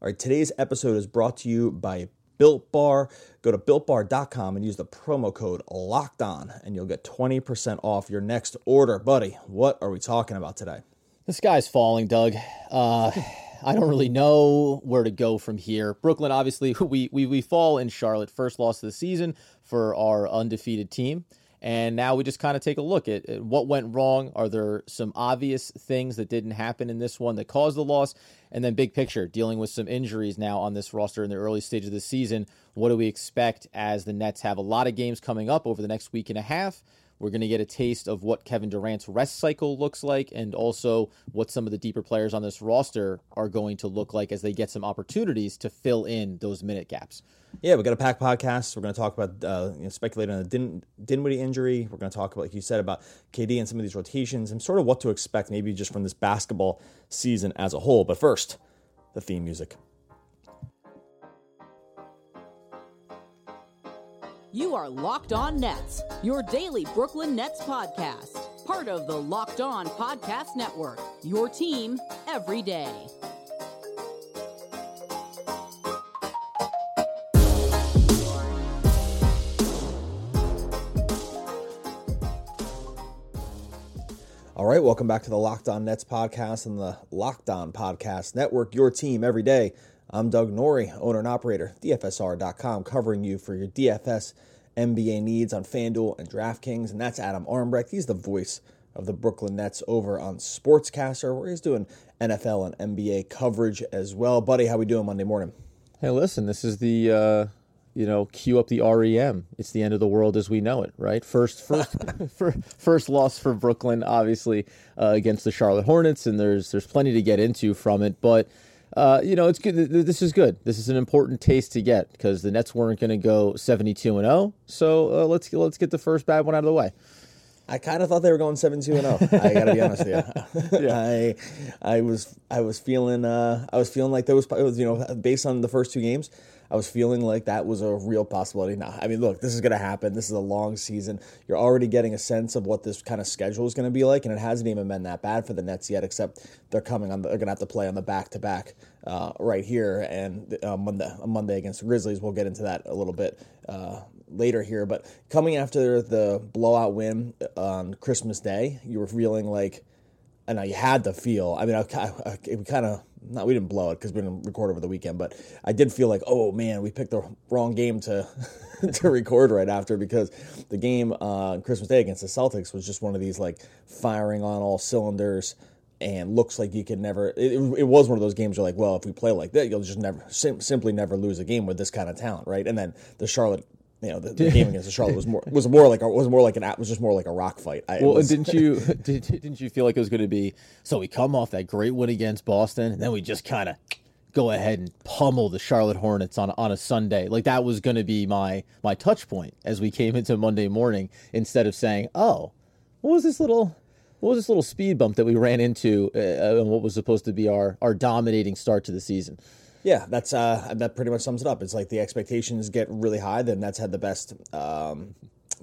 All right, today's episode is brought to you by Built Bar. Go to builtbar.com and use the promo code Locked On, and you'll get 20% off your next order. Buddy, what are we talking about today? The sky's falling, Doug. Uh, I don't really know where to go from here. Brooklyn, obviously, we, we, we fall in Charlotte. First loss of the season for our undefeated team. And now we just kind of take a look at, at, what went wrong. Are there some obvious things that didn't happen in this one that caused the loss? And then, big picture, dealing with some injuries now on this roster in the early stage of the season. What do we expect as the Nets have a lot of games coming up over the next week and a half? We're going to get a taste of what Kevin Durant's rest cycle looks like and also what some of the deeper players on this roster are going to look like as they get some opportunities to fill in those minute gaps. Yeah, we got a pack podcast. We're going to talk about uh, you know, speculating on the Din- Dinwiddie injury. We're going to talk about, like you said, about KD and some of these rotations and sort of what to expect, maybe just from this basketball season as a whole. But first, the theme music. You are Locked On Nets, your daily Brooklyn Nets podcast. Part of the Locked On Podcast Network, your team every day. All right, welcome back to the Locked On Nets podcast and the Locked On Podcast Network, your team every day. I'm Doug Norrie, owner and operator, DFSR.com, covering you for your DFS NBA needs on FanDuel and DraftKings. And that's Adam Armbrecht. He's the voice of the Brooklyn Nets over on Sportscaster, where he's doing NFL and NBA coverage as well. Buddy, how we doing Monday morning? Hey, listen, this is the uh, you know cue up the REM. It's the end of the world as we know it, right? First, first, first loss for Brooklyn, obviously uh, against the Charlotte Hornets, and there's there's plenty to get into from it, but uh, you know, it's good. This is good. This is an important taste to get because the Nets weren't going to go 72 and 0. So uh, let's let's get the first bad one out of the way. I kind of thought they were going 7-2 and 0. I got to be honest with you. yeah. I I was I was feeling uh, I was feeling like there was you know based on the first two games, I was feeling like that was a real possibility. Now, I mean, look, this is going to happen. This is a long season. You're already getting a sense of what this kind of schedule is going to be like, and it hasn't even been that bad for the Nets yet. Except they're coming on. The, they're going to have to play on the back to back right here, and uh, Monday, Monday against the Grizzlies. We'll get into that a little bit uh, later here. But coming after the blowout win on Christmas Day, you were feeling like. I know you had the feel. I mean, I, I, I we kind of not we didn't blow it because we didn't record over the weekend, but I did feel like, oh man, we picked the wrong game to to record right after because the game uh, Christmas Day against the Celtics was just one of these like firing on all cylinders and looks like you could never. It, it was one of those games you're like, well, if we play like that, you'll just never sim- simply never lose a game with this kind of talent, right? And then the Charlotte you know the, the game against the Charlotte was more was more like a, was more like an was just more like a rock fight. I, well, was, didn't you did, didn't you feel like it was going to be so we come off that great win against Boston and then we just kind of go ahead and pummel the Charlotte Hornets on on a Sunday like that was going to be my my touch point as we came into Monday morning instead of saying oh what was this little what was this little speed bump that we ran into uh, and what was supposed to be our our dominating start to the season. Yeah, that's uh, that pretty much sums it up. It's like the expectations get really high. Then Nets had the best um,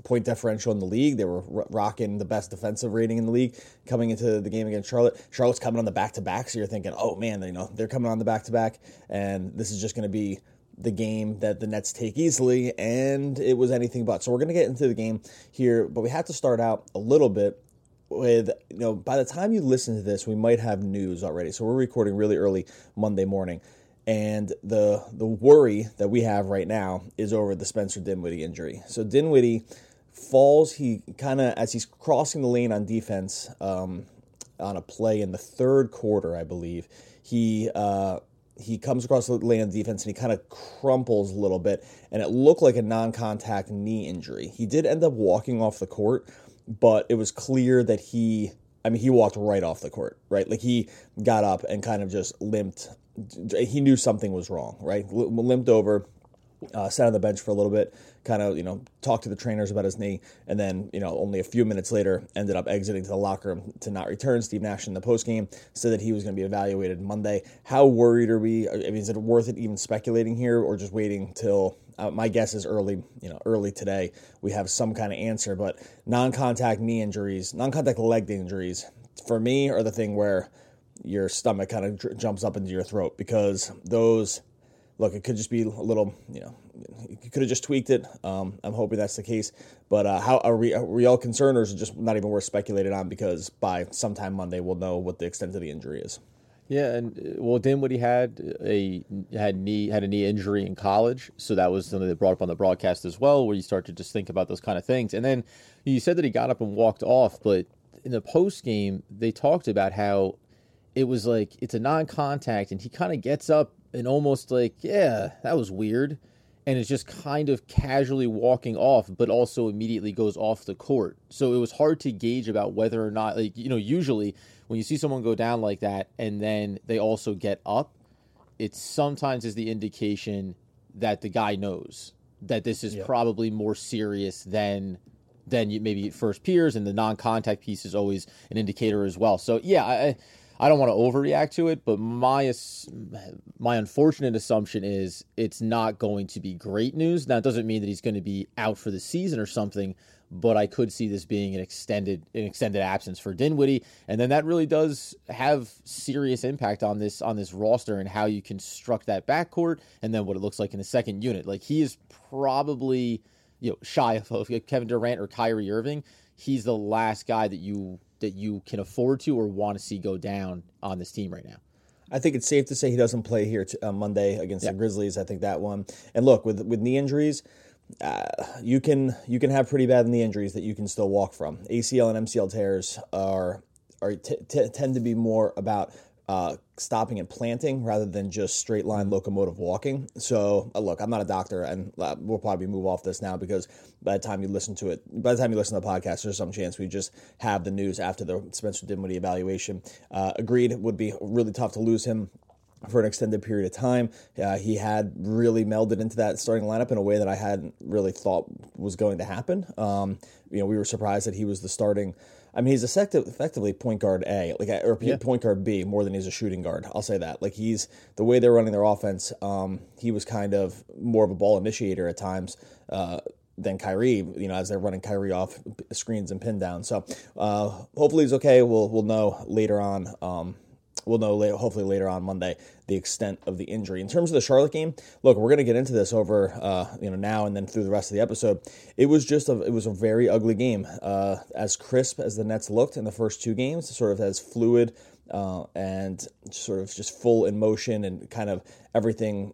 point differential in the league. They were rocking the best defensive rating in the league coming into the game against Charlotte. Charlotte's coming on the back to back, so you're thinking, oh man, you know they're coming on the back to back, and this is just going to be the game that the Nets take easily, and it was anything but. So we're going to get into the game here, but we have to start out a little bit with you know by the time you listen to this, we might have news already. So we're recording really early Monday morning. And the the worry that we have right now is over the Spencer Dinwiddie injury. So Dinwiddie falls. He kind of as he's crossing the lane on defense um, on a play in the third quarter, I believe. He uh, he comes across the lane on defense and he kind of crumples a little bit, and it looked like a non-contact knee injury. He did end up walking off the court, but it was clear that he I mean, he walked right off the court, right? Like he got up and kind of just limped he knew something was wrong, right? Limped over, uh, sat on the bench for a little bit, kind of, you know, talked to the trainers about his knee, and then, you know, only a few minutes later ended up exiting to the locker room to not return. Steve Nash in the postgame said that he was going to be evaluated Monday. How worried are we? I mean, is it worth it even speculating here or just waiting till uh, my guess is early, you know, early today we have some kind of answer, but non-contact knee injuries, non-contact leg injuries for me are the thing where your stomach kind of dr- jumps up into your throat because those look, it could just be a little, you know, you could have just tweaked it. Um, I'm hoping that's the case. But uh, how are we, are we all concerned, or is it just not even worth speculating on? Because by sometime Monday, we'll know what the extent of the injury is. Yeah, and uh, well, Dinwiddie had a had knee had a knee injury in college, so that was something that brought up on the broadcast as well, where you start to just think about those kind of things. And then you said that he got up and walked off, but in the post game, they talked about how it was like it's a non-contact, and he kind of gets up and almost like, yeah, that was weird, and is just kind of casually walking off, but also immediately goes off the court. So it was hard to gauge about whether or not, like you know, usually when you see someone go down like that and then they also get up, it sometimes is the indication that the guy knows that this is Yep. probably more serious than than you maybe first peers, and the non-contact piece is always an indicator as well. So yeah, I I don't want to overreact to it, but my my unfortunate assumption is it's not going to be great news. Now it doesn't mean that he's going to be out for the season or something, but I could see this being an extended an extended absence for Dinwiddie, and then that really does have serious impact on this on this roster and how you construct that backcourt, and then what it looks like in the second unit. Like he is probably you know shy of, Kevin Durant or Kyrie Irving. He's the last guy that you that you can afford to or want to see go down on this team right now. I think it's safe to say he doesn't play here t- on Monday against the Grizzlies. I think that one. And look, with with knee injuries, uh, you can you can have pretty bad knee injuries that you can still walk from. ACL and MCL tears are are t- t- tend to be more about uh, stopping and planting rather than just straight line locomotive walking. So uh, look, I'm not a doctor, and uh, we'll probably move off this now because by the time you listen to it, by the time you listen to the podcast, there's some chance we just have the news after the Spencer Dinwiddie evaluation. Uh, agreed, it would be really tough to lose him for an extended period of time. Uh, he had really melded into that starting lineup in a way that I hadn't really thought was going to happen. Um, you know, we were surprised that he was the starting. I mean, he's effective, effectively point guard A, like or point guard B, more than he's a shooting guard. I'll say that. Like he's the way they're running their offense. Um, he was kind of more of a ball initiator at times. Uh, than Kyrie, you know, as they're running Kyrie off screens and pin down. So uh, hopefully he's okay. We'll we'll know later on. Um, we'll know later, hopefully later on Monday the extent of the injury. In terms of the Charlotte game, look, we're going to get into this over uh, you know now and then through the rest of the episode. It was just a it was a very ugly game. Uh, as crisp as the Nets looked in the first two games, sort of as fluid uh, and sort of just full in motion and kind of everything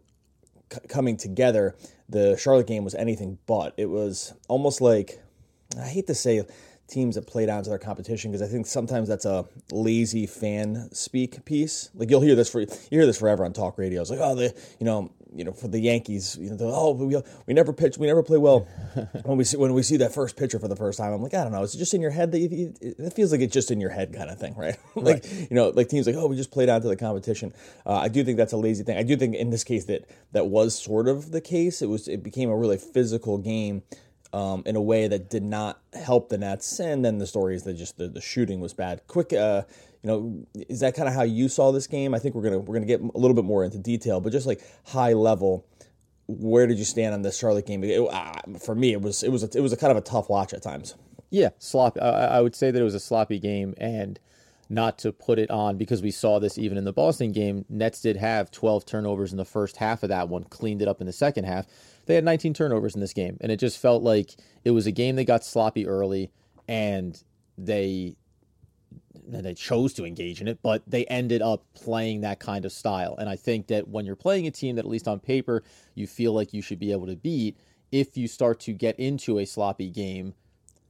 c- coming together. The Charlotte game was anything but. It was almost like I hate to say teams that play down to their competition because I think sometimes that's a lazy fan speak piece. Like you'll hear this for you hear this forever on talk radio. It's like oh the you know you know for the Yankees you know oh we, we never pitch we never play well when we see when we see that first pitcher for the first time I'm like I don't know is it just in your head that you, it feels like it's just in your head kind of thing right like you know like teams like oh we just play down to the competition. Uh, I do think that's a lazy thing. I do think in this case that that was sort of the case. It was it became a really physical game um, in a way that did not help the Nets. And then the story is that just the, the shooting was bad. Quick, uh, you know, is that kind of how you saw this game? I think we're gonna we're gonna get a little bit more into detail, but just like high level, where did you stand on this Charlotte game? It, uh, for me, it was it was a, it was a kind of a tough watch at times. Yeah, sloppy. I, I would say that it was a sloppy game, and not to put it on because we saw this even in the Boston game. Nets did have 12 turnovers in the first half of that one, cleaned it up in the second half. They had 19 turnovers in this game, and it just felt like it was a game that got sloppy early, and they they chose to engage in it, but they ended up playing that kind of style. And I think that when you're playing a team that, at least on paper, you feel like you should be able to beat, if you start to get into a sloppy game,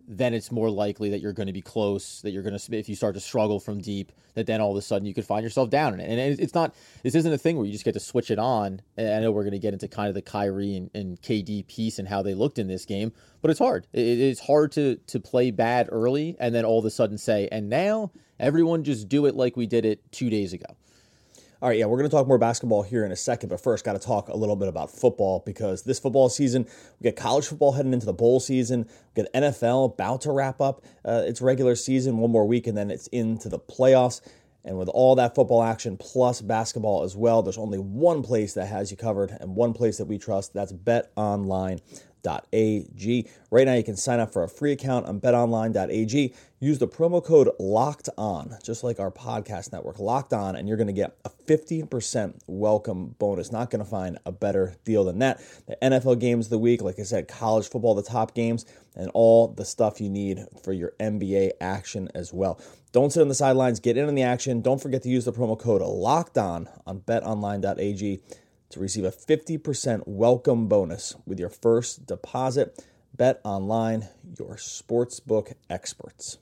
then it's more likely that you're going to be close, that you're going to, if you start to struggle from deep, that then all of a sudden you could find yourself down in it. And it's not, this isn't a thing where you just get to switch it on. And I know we're going to get into kind of the Kyrie and, and KD piece and how they looked in this game, but it's hard. It, it's hard to, to play bad early and then all of a sudden say, and now everyone just do it like we did it two days ago. All right, yeah, we're going to talk more basketball here in a second, but first, got to talk a little bit about football because this football season, we get college football heading into the bowl season. We get NFL about to wrap up uh, its regular season, one more week, and then it's into the playoffs. And with all that football action plus basketball as well, there's only one place that has you covered and one place that we trust. That's betonline.ag. betonline.ag. Right now, you can sign up for a free account on betonline.ag. Use the promo code locked on, just like our podcast network, locked on, and you're going to get a 15% welcome bonus. Not going to find a better deal than that. The NFL games of the week, like I said, college football, the top games, and all the stuff you need for your NBA action as well. Don't sit on the sidelines, get in on the action. Don't forget to use the promo code locked on on betonline.ag to receive a 50% welcome bonus with your first deposit. Bet online, your sportsbook experts.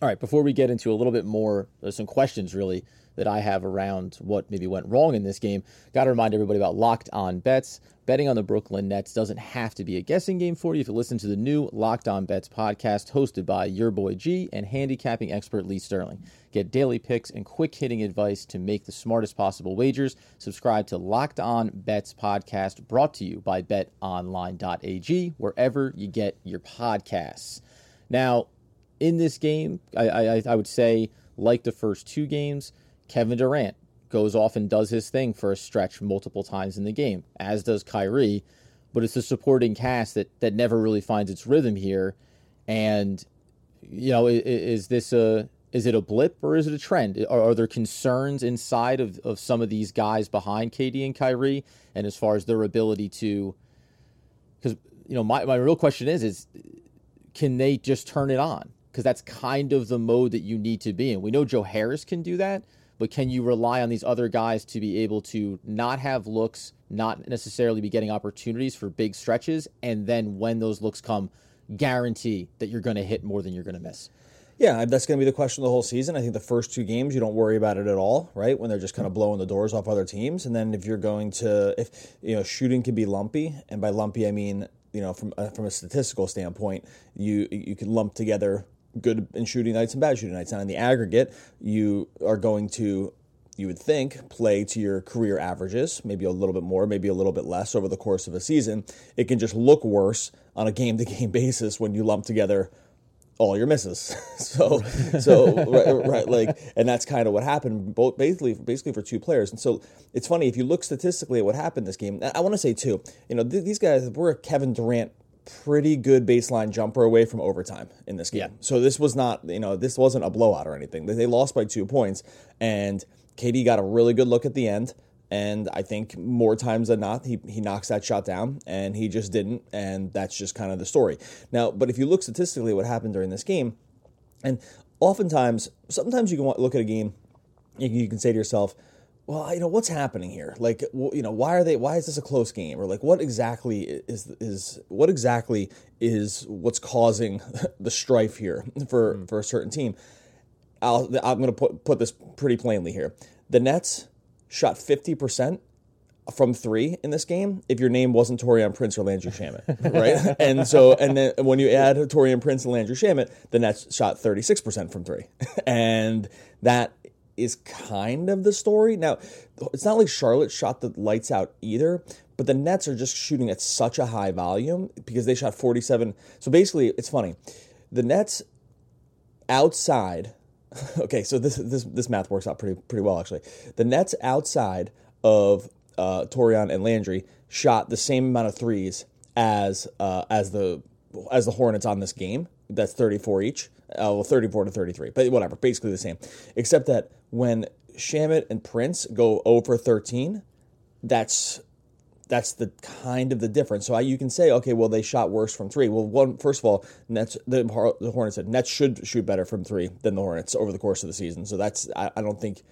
All right, before we get into a little bit more, there's some questions really that I have around what maybe went wrong in this game. Got to remind everybody about locked on bets. Betting on the Brooklyn Nets doesn't have to be a guessing game for you if you listen to the new Locked On Bets podcast hosted by your boy G and handicapping expert Lee Sterling. Get daily picks and quick hitting advice to make the smartest possible wagers. Subscribe to Locked On Bets podcast brought to you by betonline.ag, wherever you get your podcasts. Now, in this game, I, I, I would say, like the first two games, Kevin Durant goes off and does his thing for a stretch multiple times in the game, as does Kyrie. But it's the supporting cast that that never really finds its rhythm here. And you know, is, is this a is it a blip or is it a trend? Are, are, there concerns inside of, of some of these guys behind KD and Kyrie, and as far as their ability to? Because you know, my my real question is is can they just turn it on? Because that's kind of the mode that you need to be in. We know Joe Harris can do that, but can you rely on these other guys to be able to not have looks, not necessarily be getting opportunities for big stretches, and then when those looks come, guarantee that you're going to hit more than you're going to miss? Yeah, that's going to be the question the whole season. I think the first two games you don't worry about it at all, right? When they're just kind of blowing the doors off other teams, and then if you're going to, if you know, shooting can be lumpy, and by lumpy I mean you know from uh, from a statistical standpoint, you you can lump together good in shooting nights and bad shooting nights. And in the aggregate, you are going to, you would think, play to your career averages, maybe a little bit more, maybe a little bit less over the course of a season. It can just look worse on a game to game basis when you lump together all your misses. so, so right, right, like, and that's kind of what happened. Both basically, basically for two players. And so it's funny if you look statistically at what happened this game. I want to say too, you know, th- these guys were Kevin Durant pretty good baseline jumper away from overtime in this game. Yeah. So this was not, you know, this wasn't a blowout or anything. They lost by two points, and KD got a really good look at the end. And I think more times than not, he, he knocks that shot down, and he just didn't. And that's just kind of the story. Now, but if you look statistically what happened during this game, and oftentimes, sometimes you can look at a game, you can say to yourself, well, you know, what's happening here? Like, you know, why are they? Why is this a close game? Or like, what exactly is is what exactly is what's causing the strife here for mm. for a certain team? I'll, I'm going to put put this pretty plainly here. The Nets shot fifty percent from three in this game if your name wasn't Taurean Prince or Landry Shamet, right? and so, and then when you add Taurean Prince and Landry Shamet, the Nets shot 36% from three. And that is kind of the story. Now, it's not like Charlotte shot the lights out either, but the Nets are just shooting at such a high volume because they shot 47. So basically, it's funny. The Nets outside okay, so this this this math works out pretty pretty well actually. The Nets outside of uh, Taurean and Landry shot the same amount of threes as uh, as the as the Hornets on this game. That's 34 each. Uh, well, 34 to 33, but whatever, basically the same. Except that when Shamet and Prince go over 13, that's that's the kind of the difference. So I, you can say, okay, well they shot worse from three. Well, one first of all, Nets the, the Hornets said Nets should shoot better from three than the Hornets over the course of the season. So that's I, I don't think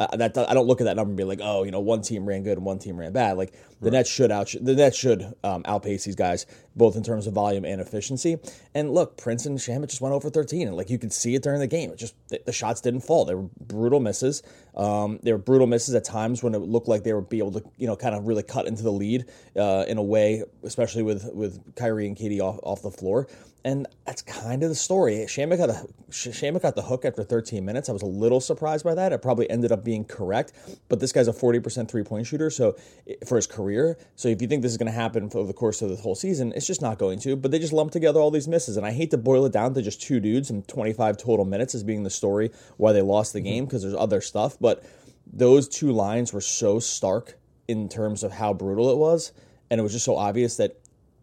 uh, that I don't look at that number and be like, oh, you know, one team ran good and one team ran bad. Like the right. Nets should out the Nets should um, outpace these guys both in terms of volume and efficiency. And look, Prince and Shamet just went over 13, and like you could see it during the game. It just the, the shots didn't fall. They were brutal misses. Um, they were brutal misses at times when it looked like they would be able to, you know, kind of really cut into the lead uh, in a way, especially with with Kyrie and KD off, off the floor and that's kind of the story. Shamet got, a, Shamet got the hook after 13 minutes. I was a little surprised by that. It probably ended up being correct, but this guy's a 40% three point shooter so for his career. So if you think this is going to happen over the course of the whole season, it's just not going to. But they just lump together all these misses, and I hate to boil it down to just two dudes and 25 total minutes as being the story why they lost the game mm-hmm. because there's other stuff. But those two lines were so stark in terms of how brutal it was, and it was just so obvious that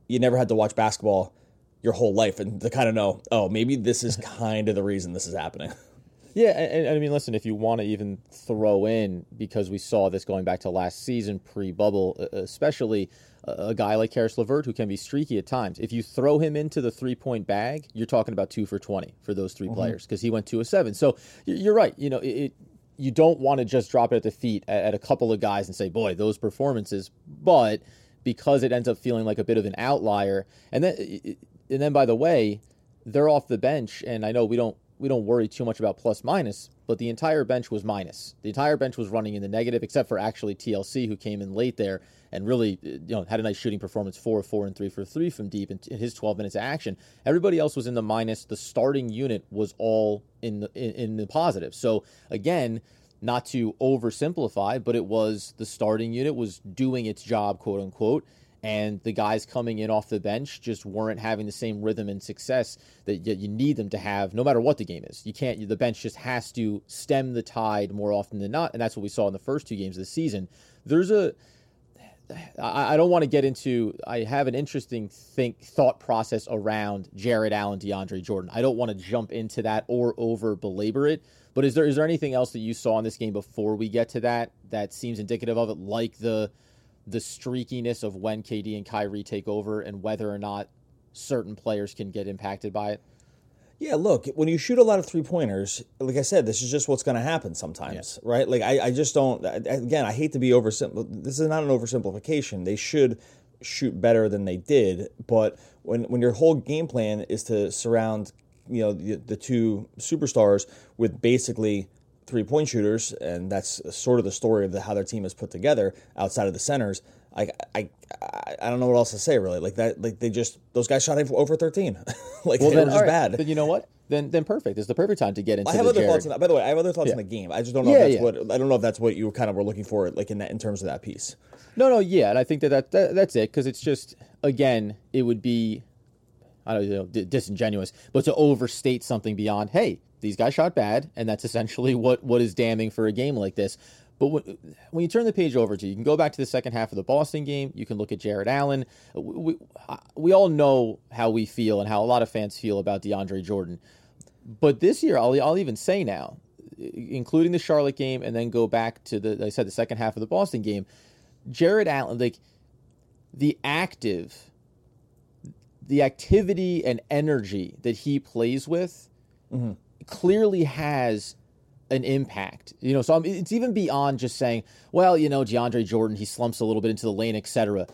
you never had to watch basketball your whole life and to kind of know, oh, maybe this is kind of the reason this is happening. Yeah, and, and, I mean, listen, if you want to even throw in, because we saw this going back to last season, pre-bubble, especially a, a guy like Caris LeVert who can be streaky at times. If you throw him into the three-point bag, you're talking about two for twenty for those 3 mm-hmm. players because he went two of seven. So you're right. You know, it, it you don't want to just drop it at the feet at, at a couple of guys and say, boy, those performances, but because it ends up feeling like a bit of an outlier, and then and then by the way, they're off the bench, and I know we don't we don't worry too much about plus minus, but the entire bench was minus. The entire bench was running in the negative, except for actually TLC, who came in late there and really uh, you know had a nice shooting performance, four, four, and three for three from deep in, in his 12 minutes of action. Everybody else was in the minus. The starting unit was all in the in, in the positive. So again, not to oversimplify, but it was the starting unit was doing its job, quote unquote and the guys coming in off the bench just weren't having the same rhythm and success that you need them to have no matter what the game is. You can't the bench just has to stem the tide more often than not and that's what we saw in the first two games of the season. There's a I, don't want to get into. I have an interesting think thought process around Jarrett Allen, DeAndre Jordan. I don't want to jump into that or over belabor it. But is there is there anything else that you saw in this game before we get to that that seems indicative of it, like the the streakiness of when KD and Kyrie take over and whether or not certain players can get impacted by it? Yeah, look, when you shoot a lot of three pointers, like I said, this is just what's going to happen sometimes, yeah. right? Like, I, I just don't, again, I hate to be oversimple. This is not an oversimplification. They should shoot better than they did, but when, when your whole game plan is to surround, you know, the, the two superstars with basically three point shooters, and that's sort of the story of the, how their team is put together outside of the centers. I, I, I don't know what else to say really. Like that, like they just those guys shot over thirteen. like well, they then, were just right. bad. Then you know what? Then then perfect. It's the perfect time to get into. I have other Jarrett. thoughts. On that. By the way, I have other thoughts yeah. on the game. I just don't know. Yeah, if that's yeah. what I don't know if that's what you kind of were looking for, like in that in terms of that piece. No, no, yeah, and I think that, that, that that's it because it's just again, it would be I don't know disingenuous, but to overstate something beyond. Hey, these guys shot bad, and that's essentially what what is damning for a game like this. But when, when you turn the page over to, you can go back to the second half of the Boston game. You can look at Jarrett Allen. We, we all know how we feel and how a lot of fans feel about DeAndre Jordan. But this year, I'll, I'll even say now, including the Charlotte game, and then go back to the, like I said, the second half of the Boston game. Jarrett Allen, like the active, the activity and energy that he plays with. Mm-hmm clearly has an impact. You know, so I'm, it's even beyond just saying, well, you know, DeAndre Jordan, he slumps a little bit into the lane, etc.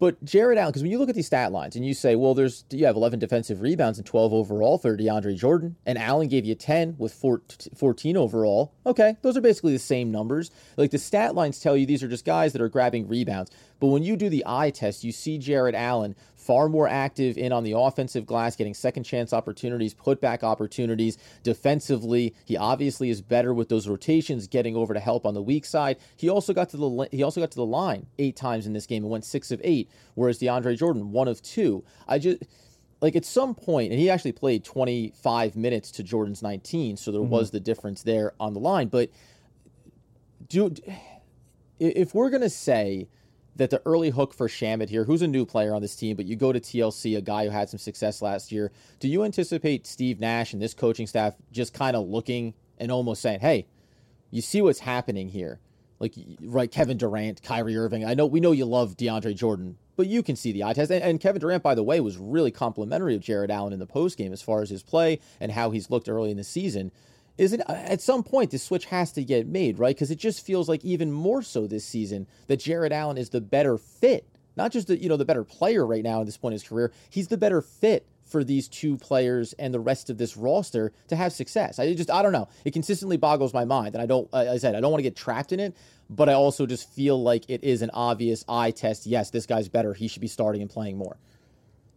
But Jarrett Allen, because when you look at these stat lines and you say, well, there's you have 11 defensive rebounds and 12 overall for DeAndre Jordan, and Allen gave you 10 with 14 overall. Okay, those are basically the same numbers. Like the stat lines tell you these are just guys that are grabbing rebounds. But when you do the eye test, you see Jarrett Allen far more active in on the offensive glass, getting second chance opportunities, putback opportunities. Defensively, he obviously is better with those rotations, getting over to help on the weak side. He also got to the he also got to the line eight times in this game and went six of eight, whereas DeAndre Jordan one of two. I just like at some point, and he actually played 25 minutes to Jordan's 19, so there mm-hmm. was the difference there on the line. But do if we're gonna say that the early hook for Shamet here, who's a new player on this team, but you go to TLC, a guy who had some success last year. Do you anticipate Steve Nash and this coaching staff just kind of looking and almost saying, "Hey, you see what's happening here?" Like right, Kevin Durant, Kyrie Irving. I know we know you love DeAndre Jordan, but you can see the eye test. And, and Kevin Durant, by the way, was really complimentary of Jarrett Allen in the post game as far as his play and how he's looked early in the season is it uh, at some point the switch has to get made, right? Because it just feels like even more so this season that Jarrett Allen is the better fit, not just the you know the better player right now at this point in his career. He's the better fit for these two players and the rest of this roster to have success. I just I don't know. It consistently boggles my mind, and I don't. I said I don't want to get trapped in it, but I also just feel like it is an obvious eye test. Yes, this guy's better. He should be starting and playing more.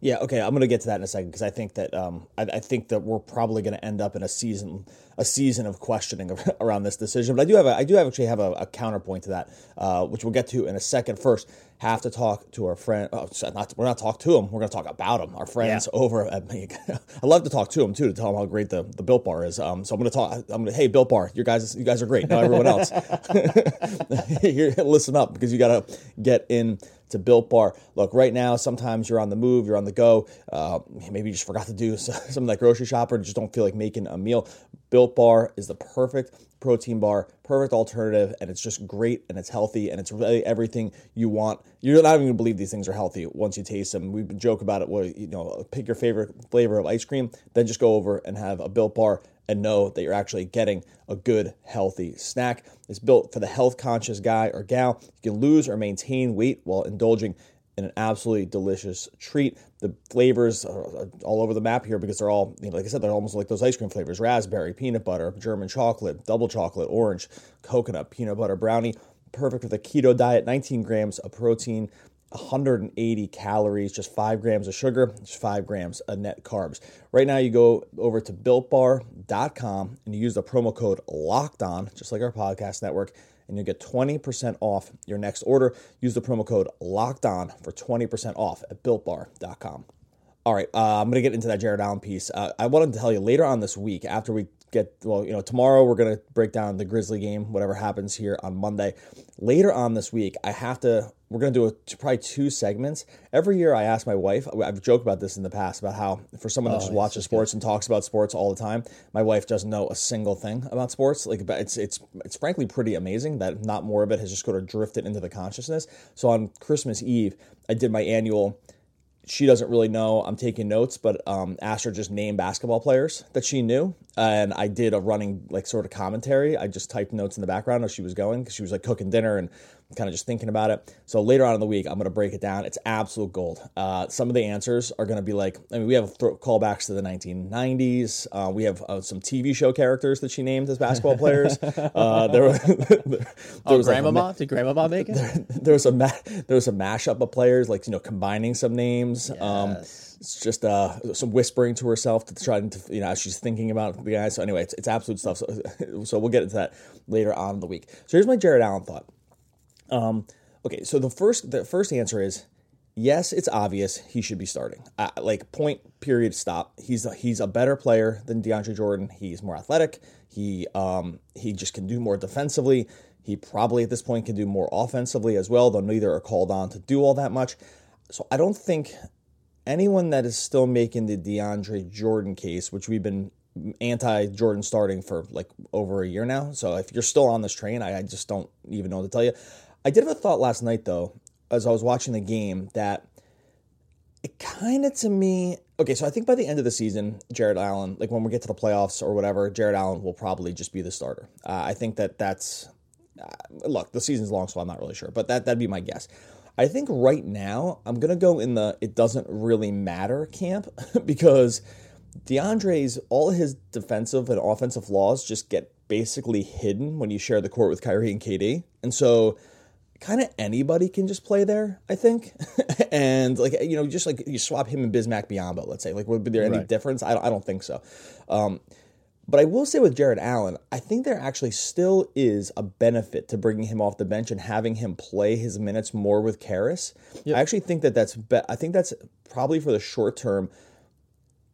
Yeah, okay, I'm going to get to that in a second because I think that um, I, I, think that we're probably going to end up in a season a season of questioning around this decision. But I do have a, I do actually have a, a counterpoint to that, uh, which we'll get to in a second. First, have to talk to our friend. Oh, not we're not talk to them. We're going to talk about them. Our friends yeah. over at me. I love to talk to them too to tell them how great the, the Built Bar is. Um, so I'm going to talk. I'm going to hey Built Bar, you guys you guys are great. Now everyone else, Here, listen up because you got to get in to Built Bar. Look, right now, sometimes you're on the move, you're on the go. Uh, maybe you just forgot to do some of that grocery shopper, just don't feel like making a meal. Built Bar is the perfect protein bar, perfect alternative, and it's just great and it's healthy and it's really everything you want. You're not even gonna believe these things are healthy once you taste them. We joke about it. Well, you know, pick your favorite flavor of ice cream, then just go over and have a Built Bar and know that you're actually getting a good, healthy snack. It's built for the health conscious guy or gal. You can lose or maintain weight while indulging in an absolutely delicious treat. The flavors are uh, all over the map here because they're all, you know, like I said, they're almost like those ice cream flavors raspberry, peanut butter, German chocolate, double chocolate, orange, coconut, peanut butter brownie. Perfect for the keto diet, 19 grams of protein, 180 calories, just five grams of sugar, just five grams of net carbs. Right now, you go over to builtbar.com and you use the promo code locked on, just like our podcast network, and you'll get 20% off your next order. Use the promo code locked on for 20% off at builtbar.com. All right, uh, I'm going to get into that Jarrett Allen piece. Uh, I wanted to tell you later on this week, after we get, well, you know, tomorrow we're going to break down the Grizzly game, whatever happens here on Monday. Later on this week, I have to, we're going to do a, probably two segments. Every year I ask my wife, I've joked about this in the past, about how for someone that oh, just watches sports and talks about sports all the time, my wife doesn't know a single thing about sports. Like, it's, it's, it's frankly pretty amazing that not more of it has just sort of drifted into the consciousness. So on Christmas Eve, I did my annual she doesn't really know I'm taking notes, but um, asked her just name basketball players that she knew, and I did a running like sort of commentary. I just typed notes in the background as she was going because she was like cooking dinner and kind of just thinking about it. So later on in the week, I'm going to break it down. It's absolute gold. Uh, some of the answers are going to be like, I mean, we have th- callbacks to the 1990s. Uh, we have uh, some TV show characters that she named as basketball players. Uh, there, were, there oh, was grandmama? Like Did grandmama make it? There, there was a ma- there was a mashup of players, like you know, combining some names. Um, yes. Um, it's just uh, some whispering to herself to try to, you know, as she's thinking about the guy. So anyway, it's, it's absolute stuff. So, so we'll get into that later on in the week. So here's my Jarrett Allen thought. Um, okay, so the first the first answer is yes, it's obvious he should be starting. Uh, like point period stop. He's a, he's a better player than DeAndre Jordan. He's more athletic. He um he just can do more defensively. He probably at this point can do more offensively as well, though neither are called on to do all that much. So I don't think anyone that is still making the DeAndre Jordan case, which we've been anti Jordan starting for like over a year now. So if you're still on this train, I, I just don't even know what to tell you. I did have a thought last night though, as I was watching the game, that it kind of to me. Okay, so I think by the end of the season, Jarrett Allen, like when we get to the playoffs or whatever, Jarrett Allen will probably just be the starter. Uh, I think that that's uh, look, the season's long, so I'm not really sure, but that that'd be my guess. I think right now I'm gonna go in the it doesn't really matter camp because DeAndre's all his defensive and offensive flaws just get basically hidden when you share the court with Kyrie and KD, and so kind of anybody can just play there, I think. and like you know, just like you swap him and Bismack Biyombo, let's say, like would there any right. difference? I don't, I don't think so. Um, but I will say with Jarrett Allen, I think there actually still is a benefit to bringing him off the bench and having him play his minutes more with Caris. Yep. I actually think that that's be- I think that's probably for the short term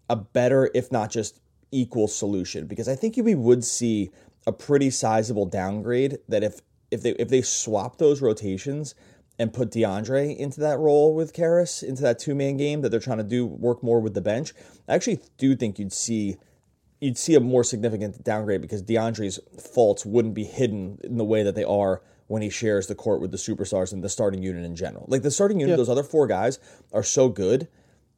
a better, if not just equal solution, because I think we would see a pretty sizable downgrade that if if they if they swap those rotations and put DeAndre into that role with Caris into that two man game that they're trying to do work more with the bench, I actually do think you'd see you'd see a more significant downgrade because DeAndre's faults wouldn't be hidden in the way that they are when he shares the court with the superstars and the starting unit in general. Like the starting unit, those other four guys are so good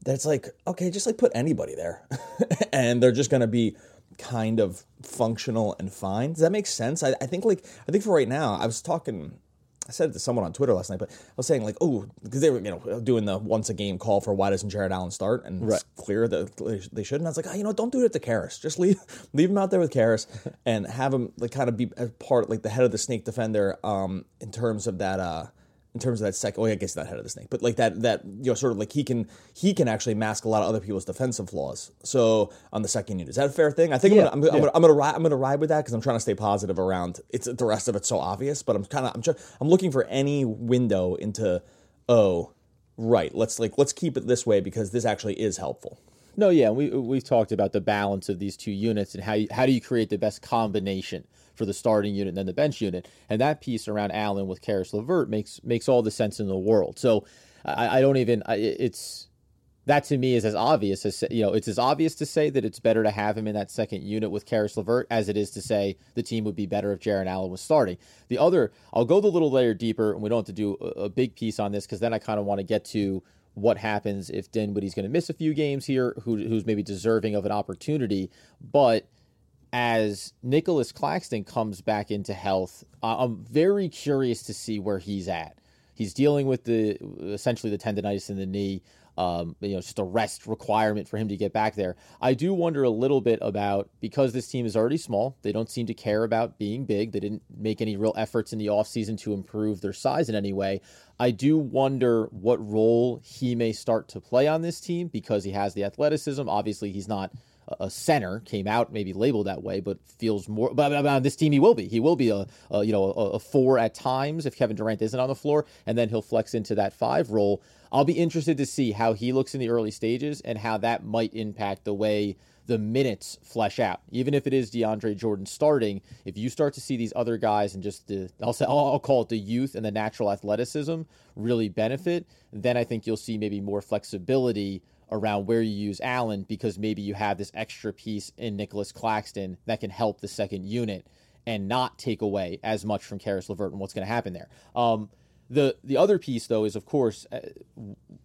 that it's like, okay, just like put anybody there. and they're just gonna be kind of functional and fine. Does that make sense? I, I think like I think for right now, I was talking I said it to someone on Twitter last night, but I was saying like, oh, because they were you know doing the once a game call for why doesn't Jarrett Allen start, and right. it's clear that they shouldn't. I was like, oh, you know, don't do it to Caris. Just leave leave him out there with Caris and have him like kind of be a part like the head of the snake defender um, in terms of that uh, in terms of that second. Oh, I guess not head of the snake, but like that that you know sort of like he can he can actually mask a lot of other people's defensive flaws. So on the second unit, is that a fair thing? I think yeah, I'm, gonna, I'm, yeah. I'm, gonna, I'm, gonna, I'm gonna ride with that because I'm trying to stay positive around it's the rest of it's so obvious. But I'm kind of I'm try, I'm looking for any window into oh right let's like let's keep it this way because this actually is helpful. No, yeah, we we've talked about the balance of these two units and how you, how do you create the best combination for the starting unit and then the bench unit. And that piece around Allen with Caris LeVert makes makes all the sense in the world. So I, I don't even I, it's that to me is as obvious as you know it's as obvious to say that it's better to have him in that second unit with Caris LeVert as it is to say the team would be better if Jarrett Allen was starting. The other, I'll go the little layer deeper, and we don't have to do a, a big piece on this because then I kind of want to get to what happens if Dinwiddie's going to miss a few games here, who, who's maybe deserving of an opportunity, but as Nicholas Claxton comes back into health, I'm very curious to see where he's at. He's dealing with the essentially the tendonitis in the knee um, you know, just a rest requirement for him to get back there. I do wonder a little bit about because this team is already small, they don't seem to care about being big. They didn't make any real efforts in the offseason to improve their size in any way. I do wonder what role he may start to play on this team because he has the athleticism. Obviously, he's not a center came out maybe labeled that way, but feels more. But, on this team, he will be. He will be a, a you know a, a, four at times if Kevin Durant isn't on the floor, and then he'll flex into that five role. I'll be interested to see how he looks in the early stages and how that might impact the way the minutes flesh out. Even if it is DeAndre Jordan starting, if you start to see these other guys and just the I'll say I'll call it the youth and the natural athleticism really benefit, then I think you'll see maybe more flexibility around where you use Allen because maybe you have this extra piece in Nicholas Claxton that can help the second unit and not take away as much from Caris LeVert and what's going to happen there. Um, the the other piece though is of course uh,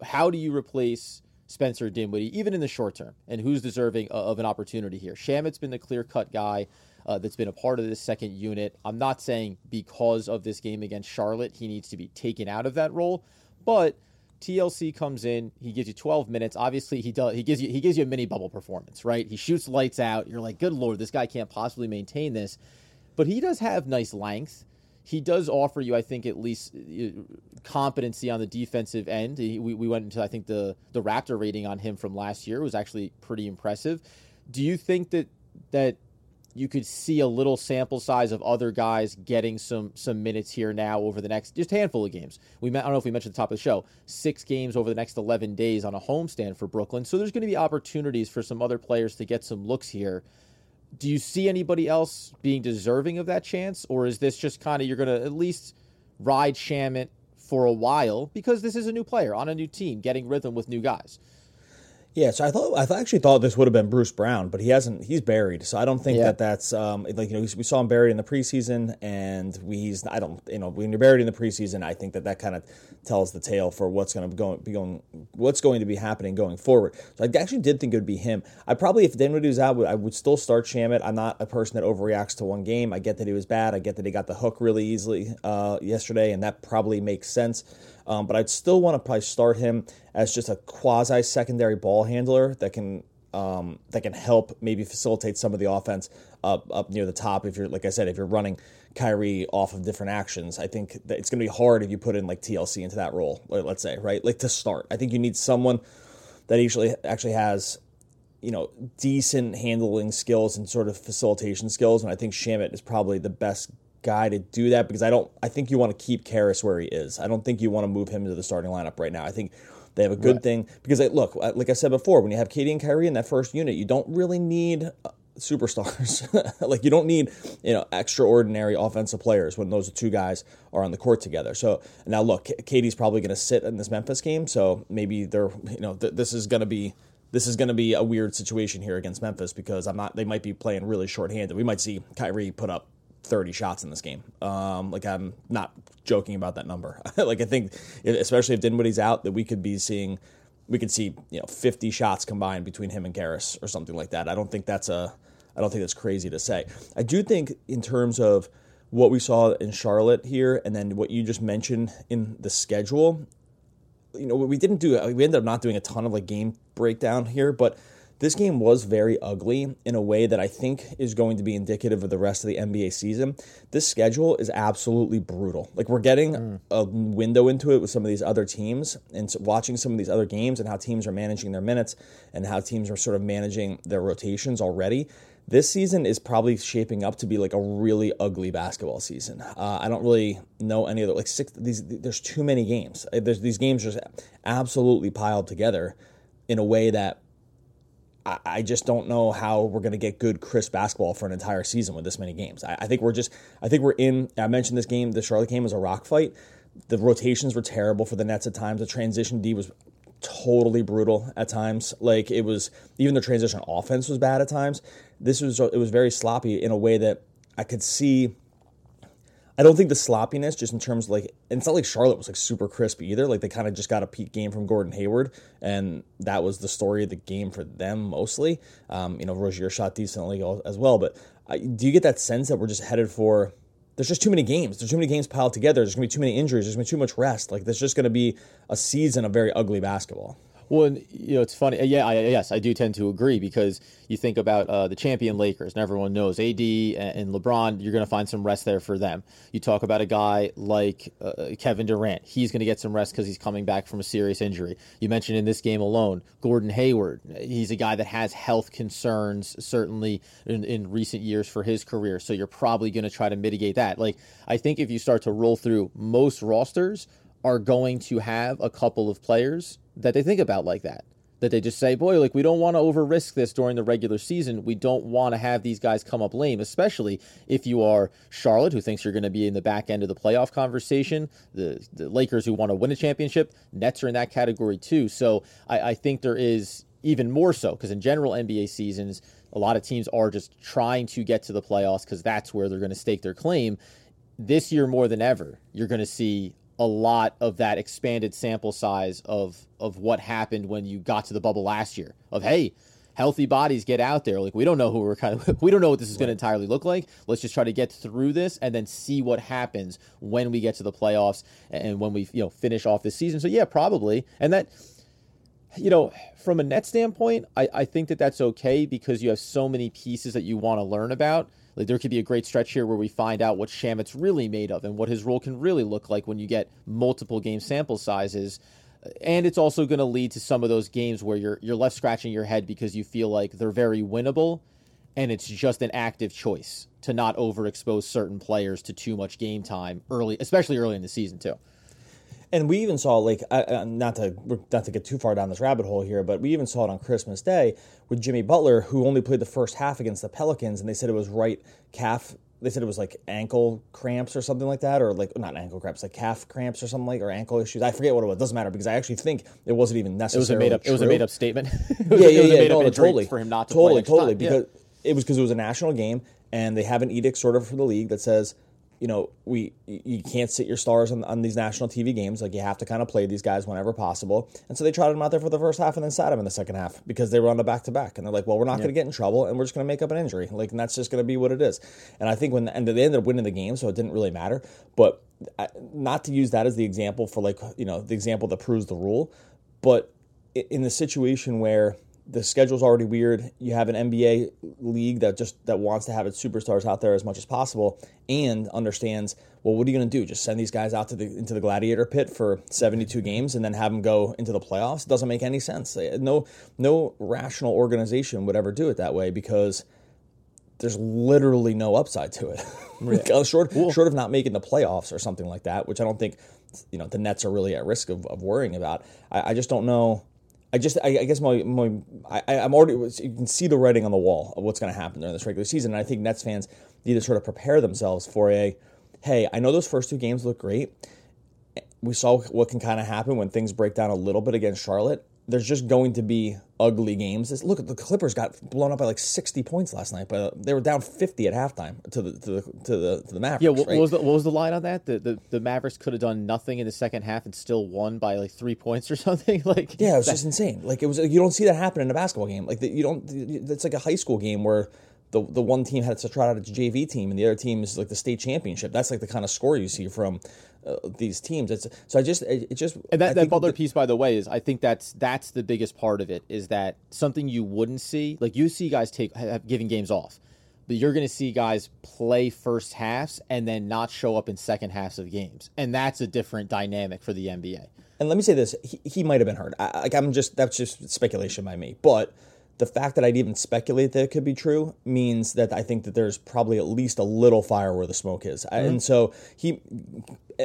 how do you replace Spencer Dinwiddie even in the short term and who's deserving of an opportunity here. Shamet's been the clear cut guy. Uh, that's been a part of this second unit. I'm not saying because of this game against Charlotte he needs to be taken out of that role, but TLC comes in, he gives you 12 minutes. Obviously, he does he gives you he gives you a mini bubble performance, right? He shoots lights out. You're like, "Good lord, this guy can't possibly maintain this." But he does have nice length he does offer you, I think, at least uh, competency on the defensive end. He, we, we went into, I think, the the Raptor rating on him from last year was actually pretty impressive. Do you think that that you could see a little sample size of other guys getting some some minutes here now over the next just handful of games. We met, I don't know if we mentioned the top of the show, six games over the next 11 days on a homestand for Brooklyn. So there's going to be opportunities for some other players to get some looks here do you see anybody else being deserving of that chance, or is this just kind of you're going to at least ride Shamet for a while because this is a new player on a new team, getting rhythm with new guys? Yeah, so I thought I actually thought this would have been Bruce Brown, but he hasn't. He's buried, so I don't think yeah. that that's um, like you know we saw him buried in the preseason, and we, he's I don't you know when you're buried in the preseason, I think that that kind of tells the tale for what's going to go, be going what's going to be happening going forward. So I actually did think it would be him. I probably if Dinwiddie was out, I would still start Shamet. I'm not a person that overreacts to one game. I get that he was bad. I get that he got the hook really easily uh, yesterday, and that probably makes sense. Um, but I'd still want to probably start him as just a quasi secondary ball handler that can um, that can help maybe facilitate some of the offense up up near the top. If you're like I said, if you're running Kyrie off of different actions, I think that it's going to be hard if you put in like TLC into that role. Let's say right, like to start. I think you need someone that actually actually has you know decent handling skills and sort of facilitation skills, and I think Shamet is probably the best guy to do that because I don't. I think you want to keep Caris where he is. I don't think you want to move him into the starting lineup right now. I think they have a good right. thing because look, like I said before, when you have KD and Kyrie in that first unit, you don't really need uh, superstars. like you don't need you know extraordinary offensive players when those two guys are on the court together. So now look, KD's probably going to sit in this Memphis game, so maybe they're you know th- this is going to be this is going to be a weird situation here against Memphis because I'm not. They might be playing really shorthanded. We might see Kyrie put up 30 shots in this game. Um, like I'm not joking about that number. like I think, especially if Dinwiddie's out, that we could be seeing, we could see you know 50 shots combined between him and Caris or something like that. I don't think that's a, I don't think that's crazy to say. I do think in terms of what we saw in Charlotte here, and then what you just mentioned in the schedule. You know, what we didn't do. We ended up not doing a ton of like game breakdown here, but this game was very ugly in a way that I think is going to be indicative of the rest of the NBA season. This schedule is absolutely brutal. Like we're getting mm. a window into it with some of these other teams and watching some of these other games and how teams are managing their minutes and how teams are sort of managing their rotations already. This season is probably shaping up to be like a really ugly basketball season. Uh, I don't really know any of the like six. These there's too many games. There's these games just absolutely piled together in a way that I, just don't know how we're going to get good, crisp basketball for an entire season with this many games. I think we're just, I think we're in. I mentioned this game, the Charlotte game was a rock fight. The rotations were terrible for the Nets at times. The transition D was totally brutal at times. Like it was even the transition offense was bad at times. This was it was very sloppy in a way that I could see. I don't think the sloppiness, just in terms of like, it's not like Charlotte was like super crisp either. Like they kind of just got a peak game from Gordon Hayward, and that was the story of the game for them mostly. Um, you know, Rozier shot decently as well, but uh, do you get that sense that we're just headed for there's just too many games. There's too many games piled together. There's to be too many injuries. There's to be too much rest. Like, there's just to be a season of very ugly basketball. Well, and, you know, it's funny. Yeah, I, yes, I do tend to agree because you think about uh, the champion Lakers, and everyone knows AD and LeBron. You're going to find some rest there for them. You talk about a guy like uh, Kevin Durant. He's going to get some rest because he's coming back from a serious injury. You mentioned in this game alone, Gordon Hayward. He's a guy that has health concerns, certainly in, in recent years for his career. So you're probably going to try to mitigate that. Like, I think if you start to roll through most rosters, are going to have a couple of players that they think about like that. That they just say, boy, like we don't want to over risk this during the regular season. We don't want to have these guys come up lame, especially if you are Charlotte, who thinks you're going to be in the back end of the playoff conversation. The the Lakers who want to win a championship, Nets are in that category too. So I, I think there is even more so because in general NBA seasons, a lot of teams are just trying to get to the playoffs because that's where they're going to stake their claim. This year more than ever, you're going to see a lot of that expanded sample size of of what happened when you got to the bubble last year. Of hey, healthy bodies get out there. Like we don't know who we're kind of we don't know what this is going to entirely look like. Let's just try to get through this and then see what happens when we get to the playoffs and when we you know finish off this season. So yeah, probably. And that you know, from a net standpoint, I, I think that that's okay because you have so many pieces that you want to learn about like there could be a great stretch here where we find out what Shamet's really made of and what his role can really look like when you get multiple game sample sizes. And it's also going to lead to some of those games where you're you're left scratching your head because you feel like they're very winnable, and it's just an active choice to not overexpose certain players to too much game time early, especially early in the season too. And we even saw like uh, not to not to get too far down this rabbit hole here, but we even saw it on Christmas Day with Jimmy Butler, who only played the first half against the Pelicans, and they said it was right calf. They said it was like ankle cramps or something like that, or like not ankle cramps, like calf cramps or something like, or ankle issues. I forget what it was. It Doesn't matter because I actually think it wasn't even necessary. It was a made up. It was a made up statement. yeah, yeah, yeah. No, totally for him not to totally, play totally. Because yeah. it was because it was a national game, and they have an edict sort of for the league that says you know, we you can't sit your stars on, on these national TV games. Like you have to kind of play these guys whenever possible. And so they trotted them out there for the first half and then sat them in the second half because they were on the back to back. And they're like, well, we're not yeah. going to get in trouble and we're just going to make up an injury. Like, and that's just going to be what it is. And I think when and they ended up winning the game, so it didn't really matter. But not to use that as the example for like you know the example that proves the rule, but in the situation where the schedule's already weird. You have an NBA league that just that wants to have its superstars out there as much as possible and understands, well, what are you going to do? Just send these guys out to the into the gladiator pit for 72 games and then have them go into the playoffs? It doesn't make any sense. Eh, no no rational organization would ever do it that way because there's literally no upside to it. Yeah. short cool. short of not making the playoffs or something like that, which I don't think you know the Nets are really at risk of, of worrying about. I, I just don't know I just, I, I guess my, my I, am already, you can see the writing on the wall of what's going to happen during this regular season. And I think Nets fans need to sort of prepare themselves for a, hey, I know those first two games look great. We saw what can kind of happen when things break down a little bit against Charlotte there's just going to be ugly games. Look at the Clippers got blown up by like 60 points last night, but they were down 50 at halftime to the to the to the, to the Mavericks. Yeah, what, right? what, was the what was the line on that? The, the the Mavericks could have done nothing in the second half and still won by like three points or something. like yeah, it was that, just insane. Like it was you don't see that happen in a basketball game. Like the, you don't. It's like a high school game where the the one team had to trot out its JV team and the other team is like the state championship. That's like the kind of score you see from uh, these teams. It's, so I just it, just and that, that Butler the, piece by the way is I think that's that's the biggest part of it is that something you wouldn't see like you see guys take have, giving games off. But you're going to see guys play first halves and then not show up in second halves of games, and that's a different dynamic for the NBA. And let me say this: he, he might have been hurt. I, like I'm just that's just speculation by me, but the fact that I'd even speculate that it could be true means that I think that there's probably at least a little fire where the smoke is. Mm-hmm. And so he,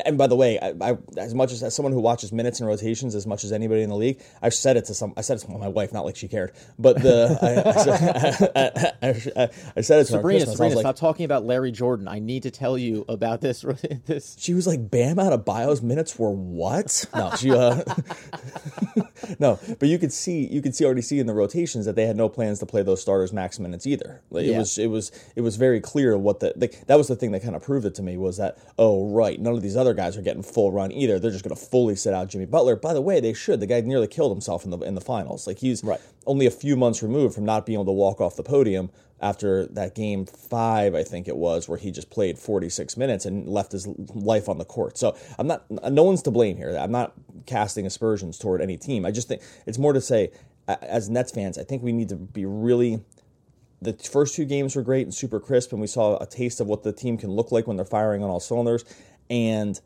and by the way, I, I, as much as, as someone who watches minutes and rotations as much as anybody in the league, I've said it to some, I said it to my wife, not like she cared, but the, I, I, said, I, said it to Sabrina, her Sabrina, like, stop talking about Larry Jordan. I need to tell you about this. this. She was like, Bam Adebayo's minutes were what? No, she, uh, no, but you could see, you could see already see in the rotations that they had no plans to play those starters max minutes either. Like, yeah. It was it was it was very clear what the, the that was the thing that kind of proved it to me was that oh right none of these other guys are getting full run either. They're just going to fully sit out Jimmy Butler. By the way, they should. The guy nearly killed himself in the in the finals. Like he's right. only a few months removed from not being able to walk off the podium after that game five, I think it was, where he just played 46 minutes and left his life on the court. So I'm not, no one's to blame here. I'm not casting aspersions toward any team. I just think it's more to say as Nets fans, I think we need to be really. The first two games were great and super crisp, and we saw a taste of what the team can look like when they're firing on all cylinders. And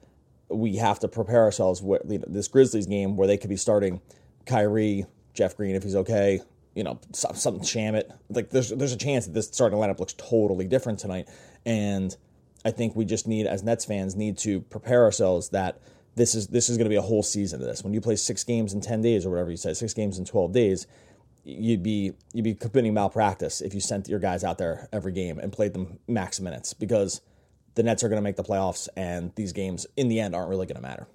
we have to prepare ourselves with this Grizzlies game where they could be starting Kyrie, Jeff Green if he's okay, you know, something Shamet. Like there's there's a chance that this starting lineup looks totally different tonight, and I think we just need as Nets fans need to prepare ourselves that this is this is going to be a whole season of this. When you play six games in ten days or whatever you said, six games in twelve days, you'd be you'd be committing malpractice if you sent your guys out there every game and played them max minutes because the Nets are going to make the playoffs and these games in the end aren't really going to matter.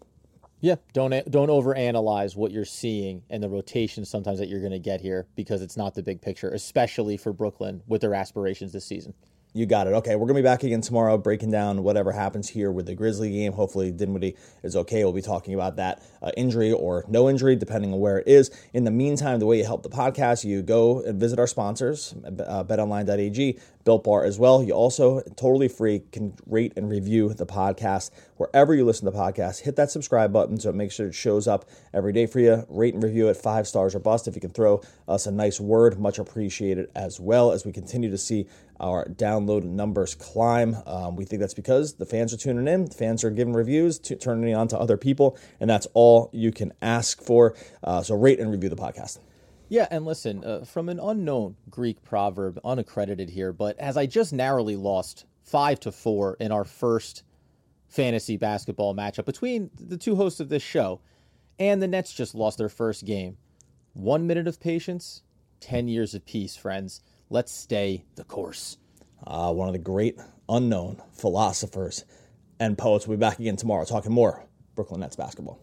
Yeah, don't don't overanalyze what you're seeing and the rotation sometimes that you're going to get here because it's not the big picture, especially for Brooklyn with their aspirations this season. You got it. Okay, we're gonna be back again tomorrow, breaking down whatever happens here with the Grizzly game. Hopefully, Dinwiddie is okay. We'll be talking about that uh, injury or no injury, depending on where it is. In the meantime, the way you help the podcast, you go and visit our sponsors, uh, BetOnline.ag, Built Bar as well. You also totally free can rate and review the podcast wherever you listen to the podcast. Hit that subscribe button so it makes sure it shows up every day for you. Rate and review it five stars or bust. If you can throw us a nice word, much appreciated as well as we continue to see our download numbers climb. Um, we think that's because the fans are tuning in, the fans are giving reviews, t- turning it on to other people, and that's all you can ask for. Uh, so rate and review the podcast. Yeah, and listen, uh, from an unknown Greek proverb, unaccredited here, but as I just narrowly lost five to four in our first fantasy basketball matchup between the two hosts of this show, and the Nets just lost their first game. One minute of patience, 10 years of peace, friends. Let's stay the course. Uh, one of the great unknown philosophers and poets will be back again tomorrow talking more Brooklyn Nets basketball.